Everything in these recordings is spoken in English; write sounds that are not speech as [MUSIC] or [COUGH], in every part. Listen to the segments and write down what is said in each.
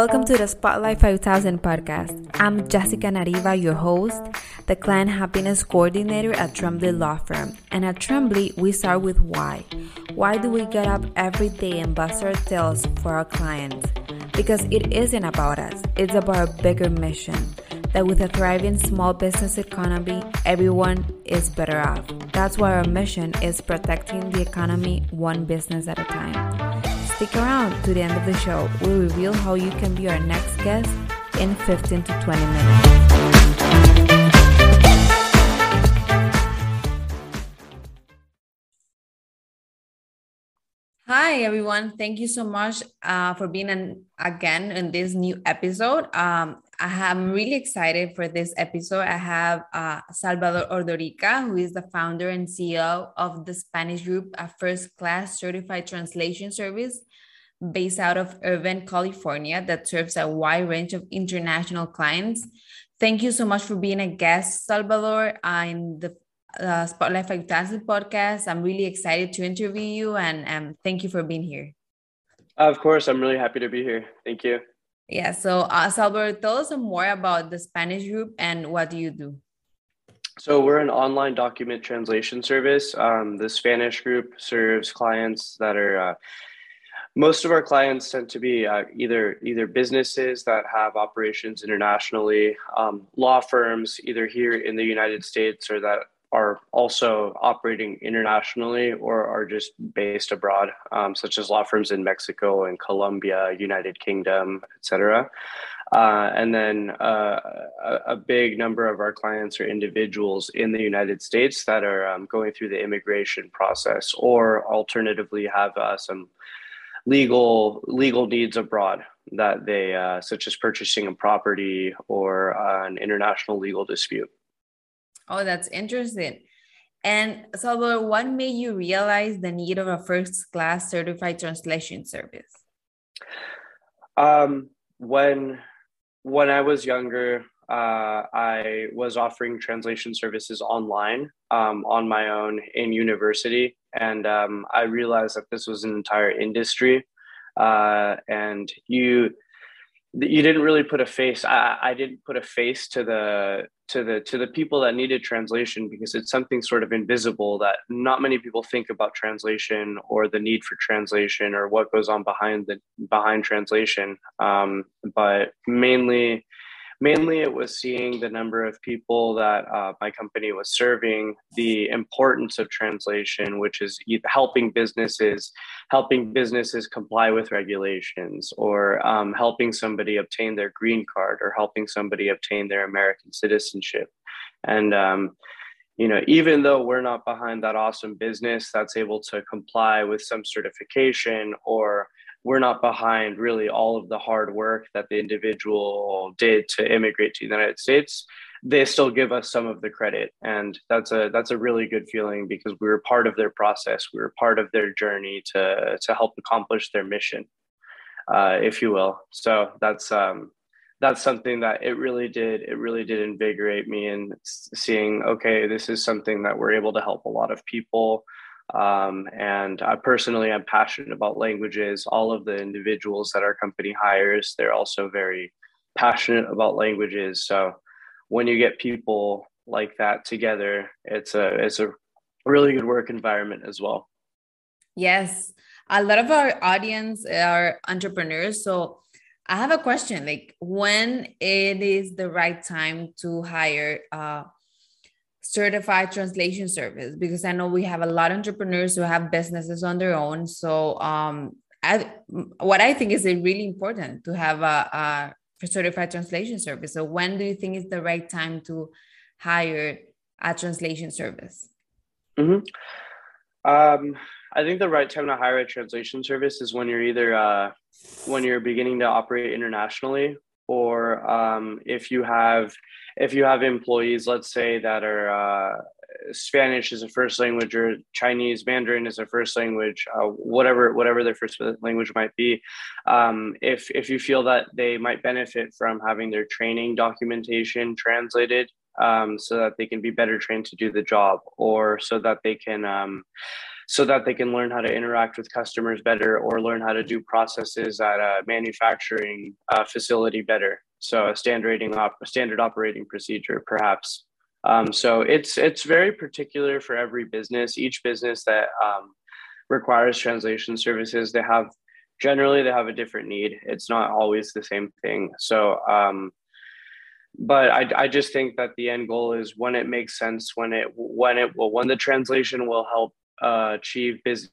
Welcome to the Spotlight 5000 podcast. I'm Jessica Anariba, your host, the client happiness coordinator at Tremblay Law Firm. And at Tremblay, we start with why. Why do we get up every day and bust our tails for our clients? Because it isn't about us, it's about a bigger mission that with a thriving small business economy, everyone is better off. That's why our mission is protecting the economy one business at a time. Stick around to the end of the show. We'll reveal how you can be our next guest in 15 to 20 minutes. Hi, everyone. Thank you so much uh, for being an, again in this new episode. Um, I'm really excited for this episode. I have uh, Salvador Ordorica, who is the founder and CEO of the Spanish group, a first class certified translation service based out of Irvine, California, that serves a wide range of international clients. Thank you so much for being a guest, Salvador, in the uh, Spotlight 5000 podcast. I'm really excited to interview you and um, thank you for being here. Of course, I'm really happy to be here. Thank you. Yeah, so uh, Salvador, tell us more about the Spanish group and what do you do? So we're an online document translation service. Um, the Spanish group serves clients that are uh, most of our clients tend to be uh, either either businesses that have operations internationally, um, law firms either here in the United States or that are also operating internationally or are just based abroad, um, such as law firms in Mexico and Colombia, United Kingdom, etc. Uh, and then uh, a, a, big number of our clients are individuals in the United States that are um, going through the immigration process, or alternatively have uh, some legal legal needs abroad that they uh, such as purchasing a property or uh, an international legal dispute. Oh that's interesting. And Salvador, what made you realize the need of a first class certified translation service? Um, when when i was younger uh, I was offering translation services online um, on my own in university. And um, I realized that this was an entire industry. Uh, and you, you didn't really put a face. I, I didn't put a face to the to the to the people that needed translation because it's something sort of invisible that not many people think about translation or the need for translation or what goes on behind the behind translation. Um, but mainly mainly it was seeing the number of people that uh, my company was serving the importance of translation which is helping businesses helping businesses comply with regulations or um, helping somebody obtain their green card or helping somebody obtain their american citizenship. And um, you know even though we're not behind that awesome business that's able to comply with some certification or we're not behind really all of the hard work that the individual did to immigrate to the United States. They still give us some of the credit, and that's a that's a really good feeling because we were part of their process. We were part of their journey to to help accomplish their mission, uh, if you will. So that's um, that's something that it really did it really did invigorate me in seeing okay this is something that we're able to help a lot of people um, and I personally am passionate about languages. All of the individuals that our company hires, they're also very passionate about languages. So when you get people like that together, it's a it's a really good work environment as well. Yes, a lot of our audience are entrepreneurs. So I have a question: like, when it is the right time to hire? Uh, certified translation service because I know we have a lot of entrepreneurs who have businesses on their own. So, um, I, what I think is really important to have a, a certified translation service. So, when do you think is the right time to hire a translation service? Mm-hmm. Um, I think the right time to hire a translation service is when you're either uh, when you're beginning to operate internationally or um, if you have if you have employees let's say that are uh, spanish is a first language or chinese mandarin is a first language uh, whatever whatever their first language might be um, if if you feel that they might benefit from having their training documentation translated um, so that they can be better trained to do the job or so that they can um, so that they can learn how to interact with customers better or learn how to do processes at a manufacturing uh, facility better. So a standard op- standard operating procedure, perhaps. Um, so it's it's very particular for every business. Each business that um, requires translation services, they have generally they have a different need. It's not always the same thing. So, um, but I, I just think that the end goal is when it makes sense, when it when it will when the translation will help uh, achieve business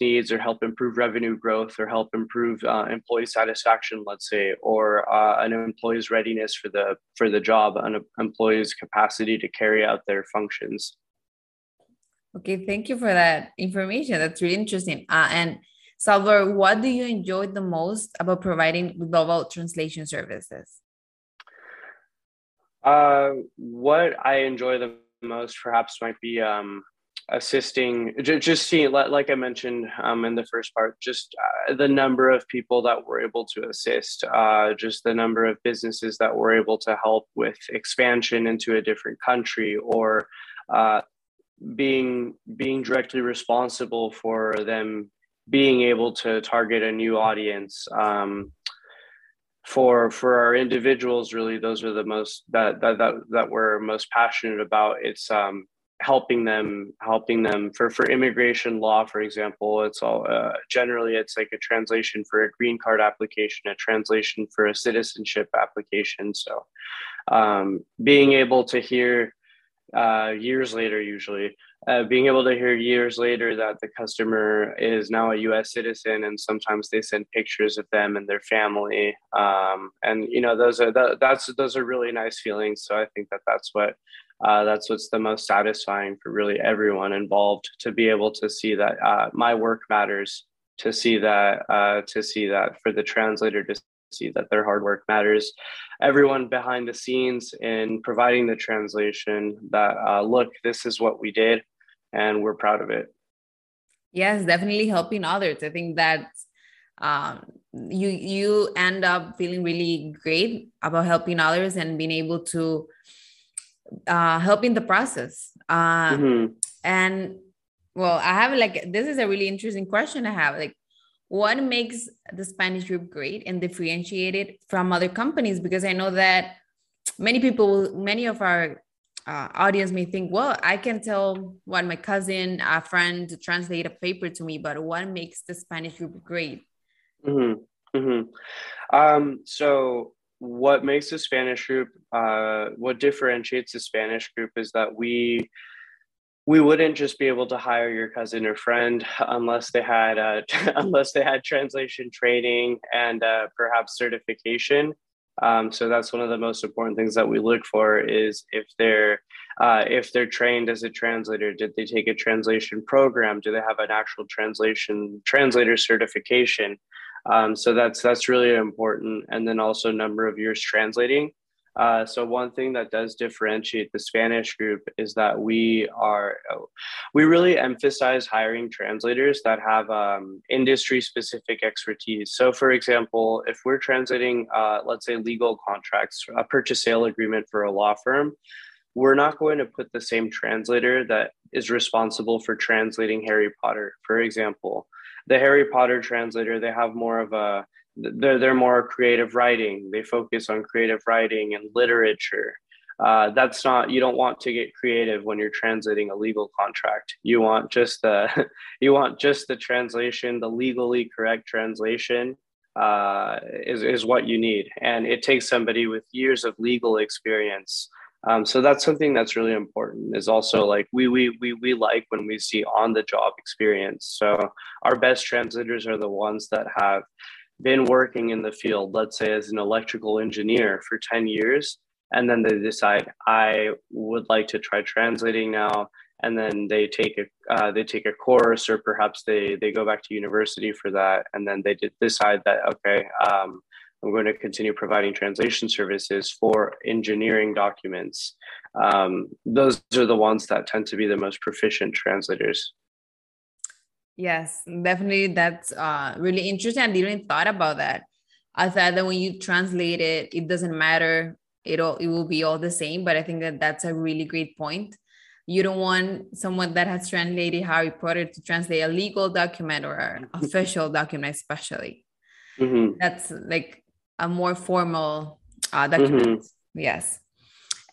needs or help improve revenue growth or help improve uh, employee satisfaction let's say or uh, an employee's readiness for the for the job an employee's capacity to carry out their functions. Okay thank you for that information. That's really interesting. Uh, and salvador what do you enjoy the most about providing global translation services? Uh, what i enjoy the most perhaps might be um, assisting just seeing like i mentioned um, in the first part just uh, the number of people that we're able to assist uh, just the number of businesses that we're able to help with expansion into a different country or uh, being being directly responsible for them being able to target a new audience um, for for our individuals really those are the most that that that, that we're most passionate about. It's um helping them helping them. For for immigration law for example it's all uh, generally it's like a translation for a green card application a translation for a citizenship application. So um, being able to hear uh, years later usually uh, being able to hear years later that the customer is now a us citizen and sometimes they send pictures of them and their family um, and you know those are that, that's those are really nice feelings. So i think that that's what uh, that's what's the most satisfying for really everyone involved to be able to see that uh, my work matters to see that uh, to see that for the translator to see that their hard work matters. Everyone behind the scenes in providing the translation that uh, look this is what we did and we're proud of it. Yes definitely helping others. I think that um, you you end up feeling really great about helping others and being able to uh, helping the process. Uh, mm-hmm. And well, I have like this is a really interesting question I have. Like, what makes the Spanish group great and differentiated from other companies? Because I know that many people, many of our uh, audience may think, well, I can tell what my cousin, a friend, to translate a paper to me, but what makes the Spanish group great? Mm-hmm. Mm-hmm. Um, so what makes the Spanish group, uh, what differentiates the Spanish group is that we we wouldn't just be able to hire your cousin or friend unless they had uh, [LAUGHS] unless they had translation training and uh, perhaps certification. Um, so that's one of the most important things that we look for is if they're uh, if they're trained as a translator, did they take a translation program? Do they have an actual translation translator certification? Um, so that's that's really important. And then also number of years translating. Uh, so one thing that does differentiate the Spanish group is that we are we really emphasize hiring translators that have um, industry specific expertise. So for example, if we're translating, uh, let's say legal contracts, a purchase sale agreement for a law firm, we're not going to put the same translator that is responsible for translating Harry Potter, for example the Harry Potter translator, they have more of a they're they're more creative writing. They focus on creative writing and literature. Uh, that's not you don't want to get creative when you're translating a legal contract. You want just the [LAUGHS] you want just the translation, the legally correct translation uh, is is what you need, and it takes somebody with years of legal experience um, so that's something that's really important is also like we, we, we, we like when we see on the job experience. So our best translators are the ones that have been working in the field, let's say as an electrical engineer for 10 years. And then they decide, I would like to try translating now. And then they take a uh, they take a course, or perhaps they they go back to university for that, and then they decide that okay, um, I'm going to continue providing translation services for engineering documents. Um, those are the ones that tend to be the most proficient translators. Yes, definitely. That's uh, really interesting. I didn't even thought about that. I thought that when you translate it, it doesn't matter. It'll it will be all the same. But I think that that's a really great point. you don't want someone that has translated Harry Potter to translate a legal document or an [LAUGHS] official document, especially. Mm-hmm. That's like a more formal uh, document. Mm-hmm. Yes.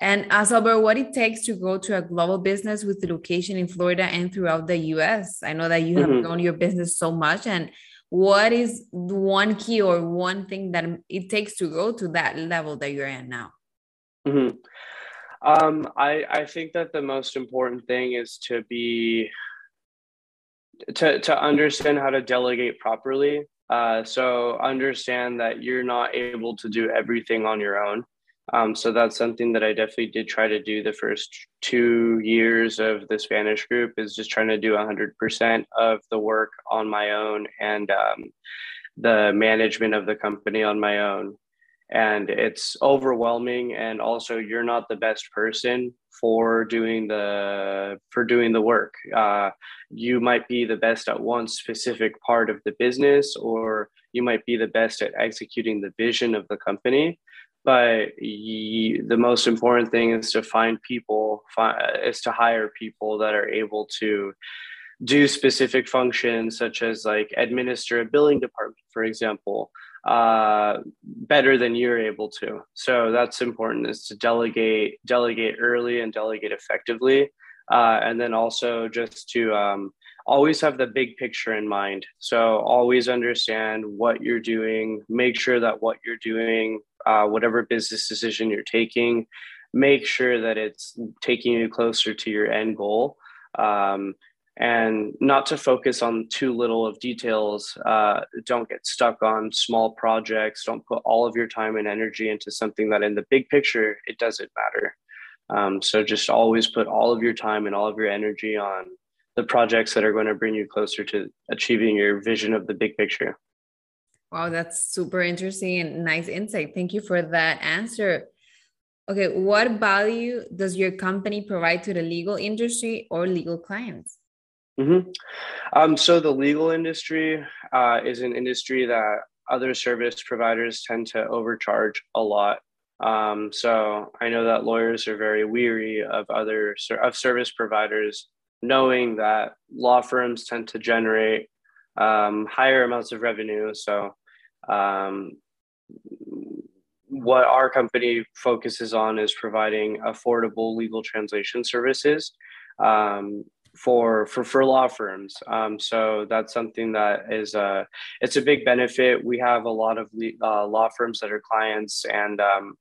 And as over what it takes to go to a global business with the location in Florida and throughout the US. I know that you have mm-hmm. grown your business so much. And what is one key or one thing that it takes to go to that level that you're in now? Mm-hmm. Um, I, I think that the most important thing is to be to, to understand how to delegate properly. Uh, so understand that you're not able to do everything on your own. Um, so that's something that I definitely did try to do the first two years of the Spanish group is just trying to do 100% of the work on my own and um, the management of the company on my own. And it's overwhelming, and also you're not the best person for doing the for doing the work. Uh, you might be the best at one specific part of the business, or you might be the best at executing the vision of the company but the most important thing is to find people is to hire people that are able to do specific functions such as like administer a billing department for example uh, better than you're able to so that's important is to delegate delegate early and delegate effectively uh, and then also just to um, always have the big picture in mind. So always understand what you're doing, make sure that what you're doing, uh, whatever business decision you're taking, make sure that it's taking you closer to your end goal. Um, and not to focus on too little of details. Uh, don't get stuck on small projects. Don't put all of your time and energy into something that, in the big picture, it doesn't matter. Um, so just always put all of your time and all of your energy on the projects that are going to bring you closer to achieving your vision of the big picture. Wow, that's super interesting and nice insight. Thank you for that answer. Okay, what value does your company provide to the legal industry or legal clients? Mm-hmm. Um, so, the legal industry uh, is an industry that other service providers tend to overcharge a lot. Um, so, I know that lawyers are very weary of other of service providers knowing that law firms tend to generate um, higher amounts of revenue. So, um, what our company focuses on is providing affordable legal translation services um, for for for law firms. Um, so that's something that is a it's a big benefit. We have a lot of uh, law firms that are clients, and um,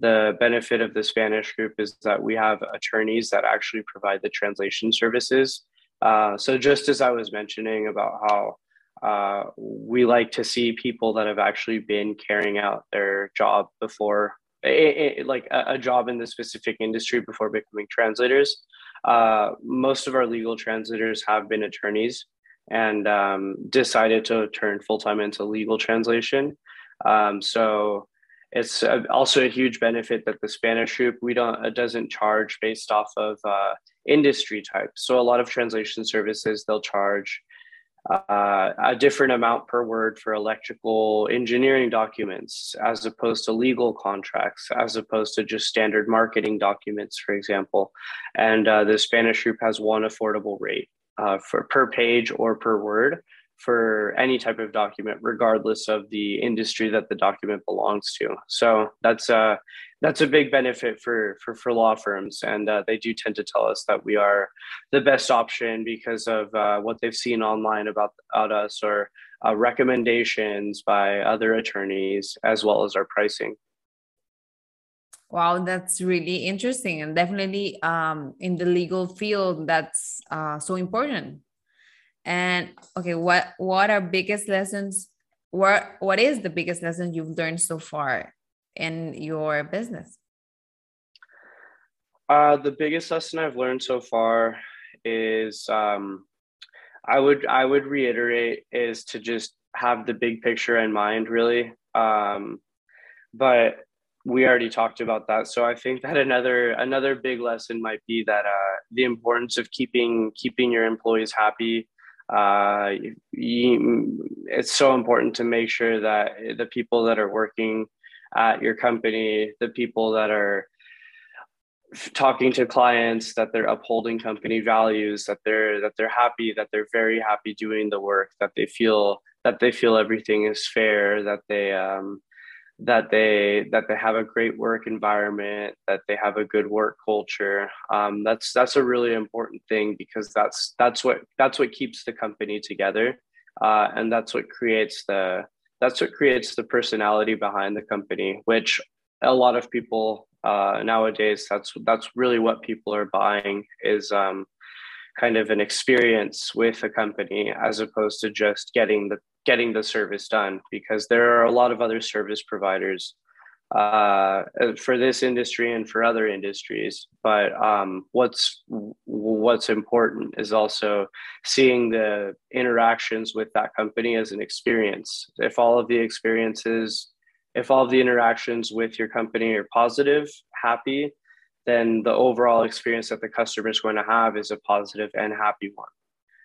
the benefit of the Spanish group is that we have attorneys that actually provide the translation services. Uh, so, just as I was mentioning about how uh, we like to see people that have actually been carrying out their job before, it, it, like a, a, job in the specific industry before becoming translators. Uh, most of our legal translators have been attorneys and um, decided to turn full time into legal translation. Um, so, it's also a huge benefit that the Spanish group we don't it doesn't charge based off of uh, industry type. So a lot of translation services they'll charge uh, a different amount per word for electrical engineering documents as opposed to legal contracts, as opposed to just standard marketing documents, for example. And uh, the Spanish group has one affordable rate uh, for per page or per word for any type of document, regardless of the industry that the document belongs to. So that's a that's a big benefit for for, for law firms, and uh, they do tend to tell us that we are the best option because of uh, what they've seen online about about us or uh, recommendations by other attorneys, as well as our pricing. Wow, that's really interesting, and definitely um, in the legal field, that's uh, so important and okay, what what are biggest lessons? What what is the biggest lesson you've learned so far in your business? Uh, the biggest lesson I've learned so far is um, I would I would reiterate is to just have the big picture in mind, really. Um, but we already talked about that, so I think that another another big lesson might be that uh, the importance of keeping keeping your employees happy uh, you, it's so important to make sure that the people that are working at your company, the people that are talking to clients that they're upholding company values that they're that they're happy that they're very happy doing the work that they feel that they feel everything is fair that they um, that they that they have a great work environment that they have a good work culture. Um, that's that's a really important thing because that's that's what that's what keeps the company together uh, and that's what creates the that's what creates the personality behind the company which a lot of people uh, nowadays that's that's really what people are buying is um, kind of an experience with a company as opposed to just getting the getting the service done because there are a lot of other service providers uh, for this industry and for other industries. But um, what's what's important is also seeing the interactions with that company as an experience. If all of the experiences if all of the interactions with your company are positive, happy, then the overall experience that the customer is going to have is a positive and happy one.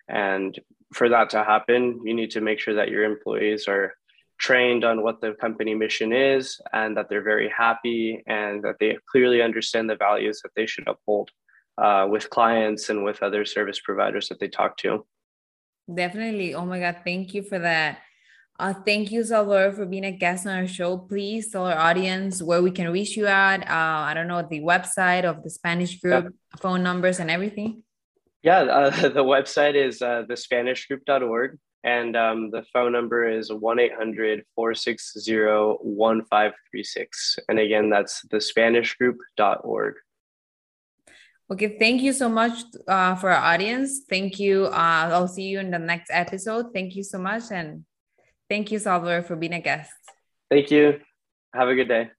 And for that to happen, you need to make sure that your employees are trained on what the company mission is and that they're very happy and that they clearly understand the values that they should uphold uh, with clients and with other service providers that they talk to. Definitely. Oh my God. Thank you for that. Uh, thank you, Salvador, for being a guest on our show. Please tell our audience where we can reach you at. Uh, I don't know, the website of the Spanish group, yeah. phone numbers, and everything. Yeah, uh, [LAUGHS] the website is uh, thespanishgroup.org, and um, the phone number is 1 800 460 1536. And again, that's thespanishgroup.org. Okay, thank you so much uh, for our audience. Thank you. Uh, I'll see you in the next episode. Thank you so much. And Thank you, Salvador, for being a guest. Thank you. Have a good day.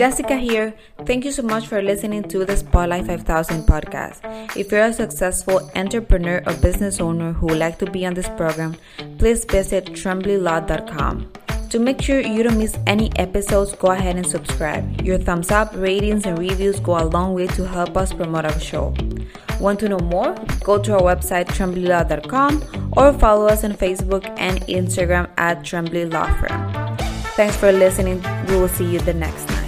Jessica here. Thank you so much for listening to the Spotlight 5000 podcast. If you're a successful entrepreneur or business owner who would like to be on this program, please visit tremblaylaw.com. To make sure you don't miss any episodes, go ahead and subscribe. Your thumbs up, ratings, and reviews go a long way to help us promote our show. Want to know more? Go to our website, tremblaylaw.com, or follow us on Facebook and Instagram at Tremblay Law Firm. Thanks for listening. We will see you the next time.